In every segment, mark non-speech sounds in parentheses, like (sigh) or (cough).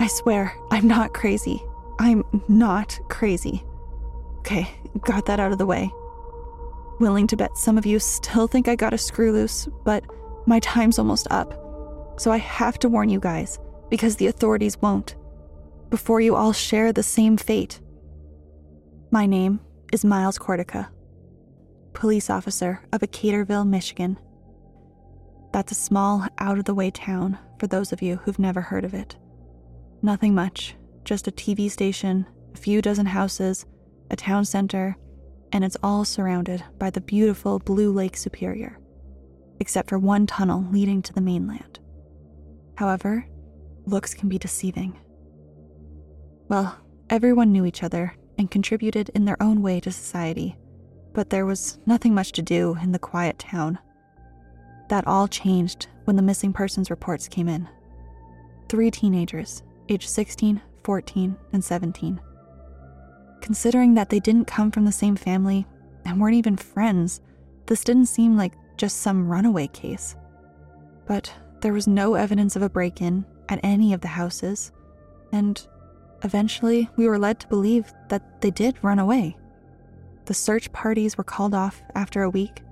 I swear, I'm not crazy. I'm not crazy. Okay, got that out of the way. Willing to bet some of you still think I got a screw loose, but my time's almost up. So I have to warn you guys, because the authorities won't, before you all share the same fate. My name is Miles Cortica, police officer of Caterville, Michigan. That's a small, out of the way town for those of you who've never heard of it. Nothing much, just a TV station, a few dozen houses, a town center, and it's all surrounded by the beautiful Blue Lake Superior, except for one tunnel leading to the mainland. However, looks can be deceiving. Well, everyone knew each other and contributed in their own way to society, but there was nothing much to do in the quiet town. That all changed when the missing persons reports came in. Three teenagers, aged 16, 14, and 17. Considering that they didn't come from the same family and weren't even friends, this didn't seem like just some runaway case. But there was no evidence of a break in at any of the houses, and eventually we were led to believe that they did run away. The search parties were called off after a week,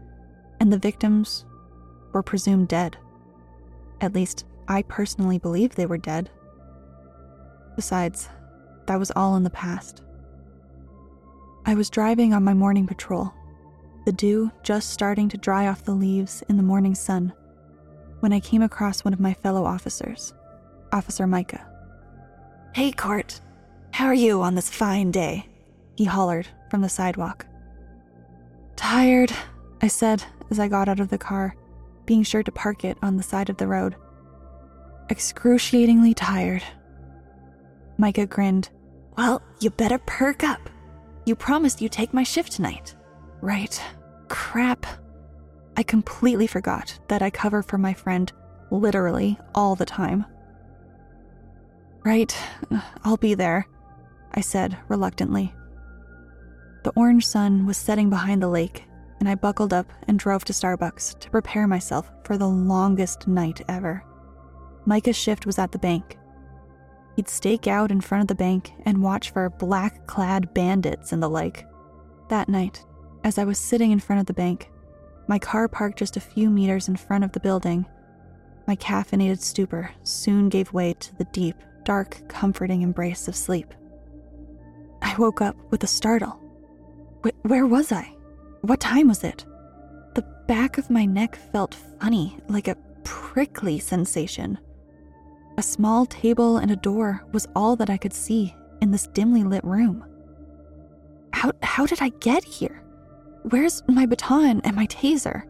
and the victims were presumed dead. At least, I personally believe they were dead. Besides, that was all in the past. I was driving on my morning patrol, the dew just starting to dry off the leaves in the morning sun, when I came across one of my fellow officers, Officer Micah. Hey, Court, how are you on this fine day? He hollered from the sidewalk. Tired, I said as I got out of the car, being sure to park it on the side of the road. Excruciatingly tired. Micah grinned. Well, you better perk up. You promised you'd take my shift tonight. Right. Crap. I completely forgot that I cover for my friend literally all the time. Right, I'll be there, I said reluctantly. The orange sun was setting behind the lake, and I buckled up and drove to Starbucks to prepare myself for the longest night ever. Micah's shift was at the bank. He'd stake out in front of the bank and watch for black clad bandits and the like. That night, as I was sitting in front of the bank, my car parked just a few meters in front of the building, my caffeinated stupor soon gave way to the deep, dark, comforting embrace of sleep. I woke up with a startle. Wh- where was I? What time was it? The back of my neck felt funny, like a prickly sensation. A small table and a door was all that I could see in this dimly lit room. How, how did I get here? Where's my baton and my taser?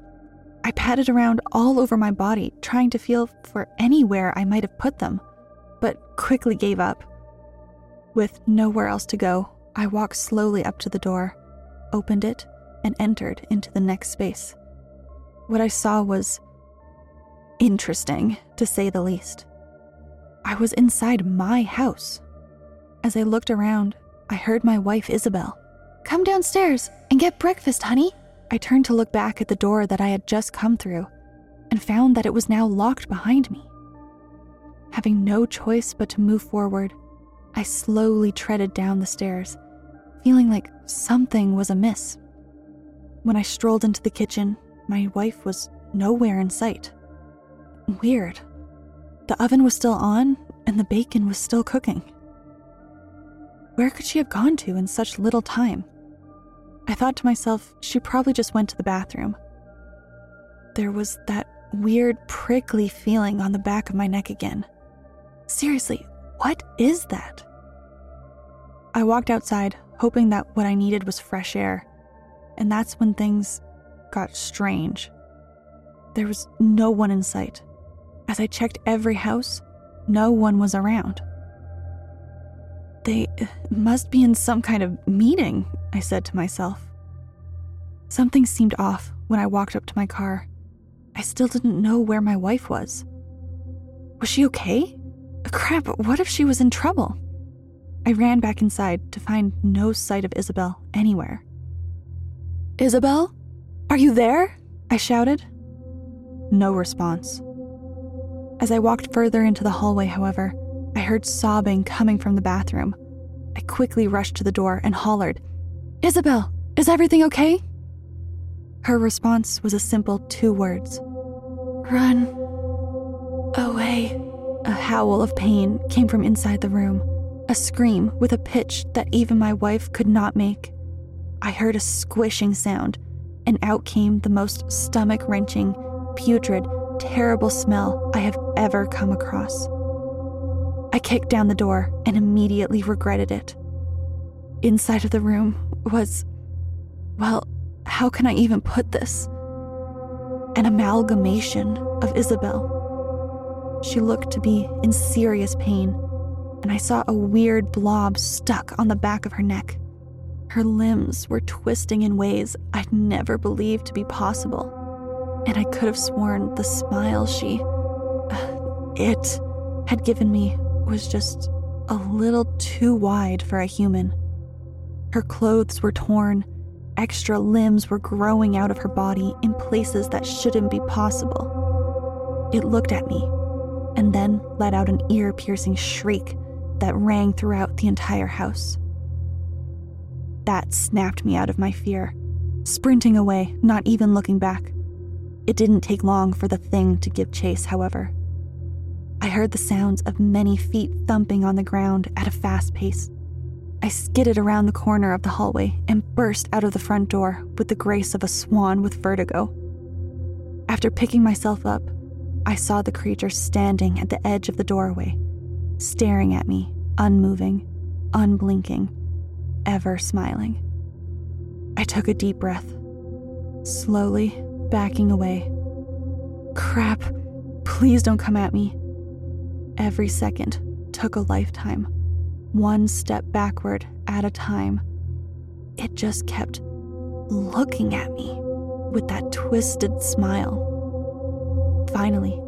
I patted around all over my body, trying to feel for anywhere I might have put them, but quickly gave up. With nowhere else to go, I walked slowly up to the door, opened it, and entered into the next space. What I saw was interesting, to say the least. I was inside my house. As I looked around, I heard my wife Isabel. Come downstairs and get breakfast, honey. I turned to look back at the door that I had just come through and found that it was now locked behind me. Having no choice but to move forward, I slowly treaded down the stairs, feeling like something was amiss. When I strolled into the kitchen, my wife was nowhere in sight. Weird. The oven was still on, and the bacon was still cooking. Where could she have gone to in such little time? I thought to myself, she probably just went to the bathroom. There was that weird, prickly feeling on the back of my neck again. Seriously, what is that? I walked outside, hoping that what I needed was fresh air, and that's when things got strange. There was no one in sight. As I checked every house, no one was around. They uh, must be in some kind of meeting, I said to myself. Something seemed off when I walked up to my car. I still didn't know where my wife was. Was she okay? Crap, what if she was in trouble? I ran back inside to find no sight of Isabel anywhere. Isabel? Are you there? I shouted. No response. As I walked further into the hallway, however, I heard sobbing coming from the bathroom. I quickly rushed to the door and hollered, Isabel, is everything okay? Her response was a simple two words Run away. A howl of pain came from inside the room, a scream with a pitch that even my wife could not make. I heard a squishing sound, and out came the most stomach wrenching, putrid, terrible smell I have ever come across. I kicked down the door and immediately regretted it. Inside of the room was, well, how can I even put this? An amalgamation of Isabel. She looked to be in serious pain, and I saw a weird blob stuck on the back of her neck. Her limbs were twisting in ways I'd never believed to be possible, and I could have sworn the smile she, uh, it, had given me was just a little too wide for a human. Her clothes were torn, extra limbs were growing out of her body in places that shouldn't be possible. It looked at me and then let out an ear piercing shriek that rang throughout the entire house. That snapped me out of my fear, sprinting away, not even looking back. It didn't take long for the thing to give chase, however. I heard the sounds of many feet thumping on the ground at a fast pace. I skidded around the corner of the hallway and burst out of the front door with the grace of a swan with vertigo. After picking myself up, I saw the creature standing at the edge of the doorway, staring at me, unmoving, unblinking, ever smiling. I took a deep breath, slowly backing away. Crap, please don't come at me. Every second took a lifetime, one step backward at a time. It just kept looking at me with that twisted smile. Finally,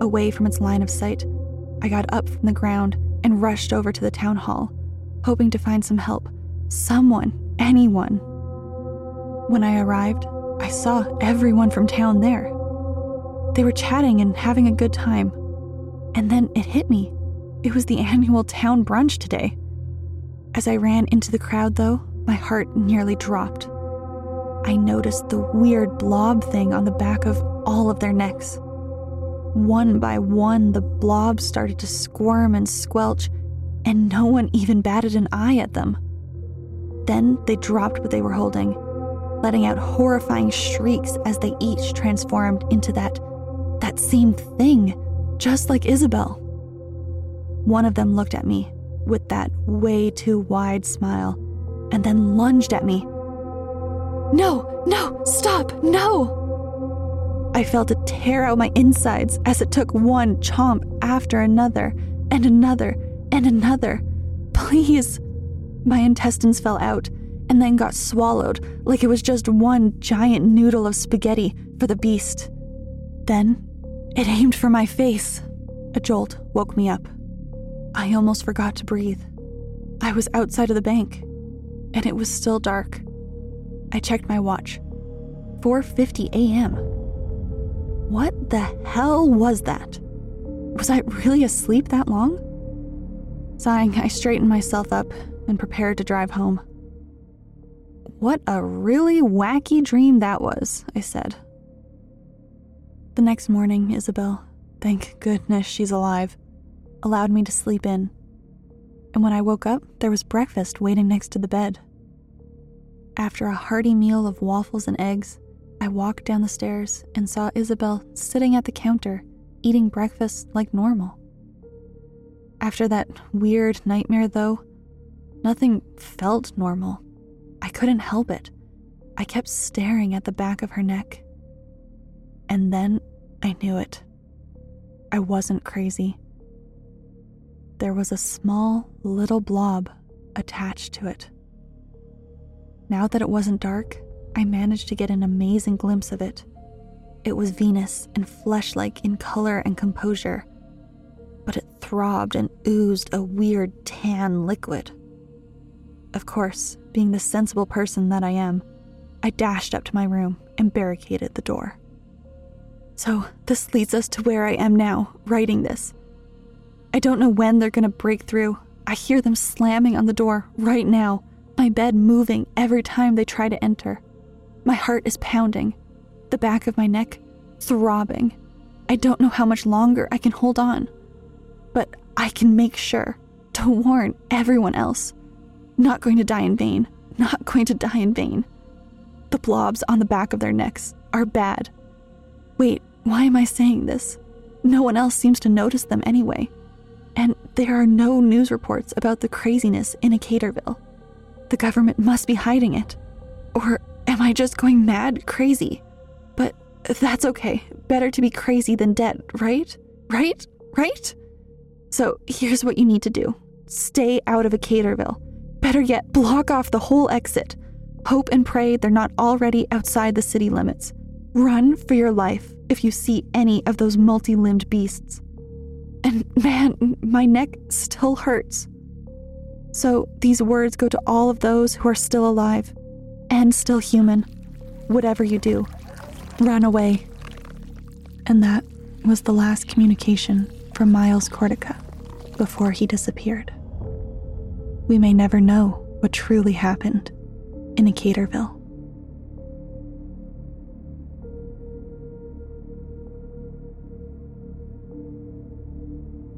away from its line of sight, I got up from the ground and rushed over to the town hall, hoping to find some help. Someone, anyone. When I arrived, I saw everyone from town there. They were chatting and having a good time. And then it hit me. It was the (laughs) annual town brunch today. As I ran into the crowd, though, my heart nearly dropped. I noticed the weird blob thing on the back of all of their necks. One by one, the blobs started to squirm and squelch, and no one even batted an eye at them. Then they dropped what they were holding, letting out horrifying shrieks as they each transformed into that that same thing, just like Isabel. One of them looked at me with that way too wide smile and then lunged at me. No, no, stop, no! I felt it tear out my insides as it took one chomp after another, and another, and another. Please! My intestines fell out and then got swallowed like it was just one giant noodle of spaghetti for the beast. Then it aimed for my face. A jolt woke me up. I almost forgot to breathe. I was outside of the bank, and it was still dark. I checked my watch. 4:50 a.m. What the hell was that? Was I really asleep that long? Sighing, I straightened myself up and prepared to drive home. What a really wacky dream that was, I said. The next morning, Isabel, thank goodness she's alive, allowed me to sleep in. And when I woke up, there was breakfast waiting next to the bed. After a hearty meal of waffles and eggs, I walked down the stairs and saw Isabel sitting at the counter, eating breakfast like normal. After that weird nightmare, though, nothing felt normal. I couldn't help it. I kept staring at the back of her neck. And then I knew it. I wasn't crazy. There was a small little blob attached to it. Now that it wasn't dark, I managed to get an amazing glimpse of it. It was Venus and flesh like in color and composure, but it throbbed and oozed a weird tan liquid. Of course, being the sensible person that I am, I dashed up to my room and barricaded the door. So, this leads us to where I am now, writing this. I don't know when they're gonna break through. I hear them slamming on the door right now, my bed moving every time they try to enter. My heart is pounding, the back of my neck throbbing. I don't know how much longer I can hold on, but I can make sure to warn everyone else. Not going to die in vain, not going to die in vain. The blobs on the back of their necks are bad. Wait, why am I saying this? No one else seems to notice them anyway. And there are no news reports about the craziness in Acatorville. The government must be hiding it. Or am I just going mad crazy? But that's okay. Better to be crazy than dead, right? Right? Right? So here's what you need to do stay out of Acatorville. Better yet, block off the whole exit. Hope and pray they're not already outside the city limits. Run for your life if you see any of those multi limbed beasts. And man, my neck still hurts. So these words go to all of those who are still alive and still human. Whatever you do, run away. And that was the last communication from Miles Cortica before he disappeared. We may never know what truly happened in Acatorville.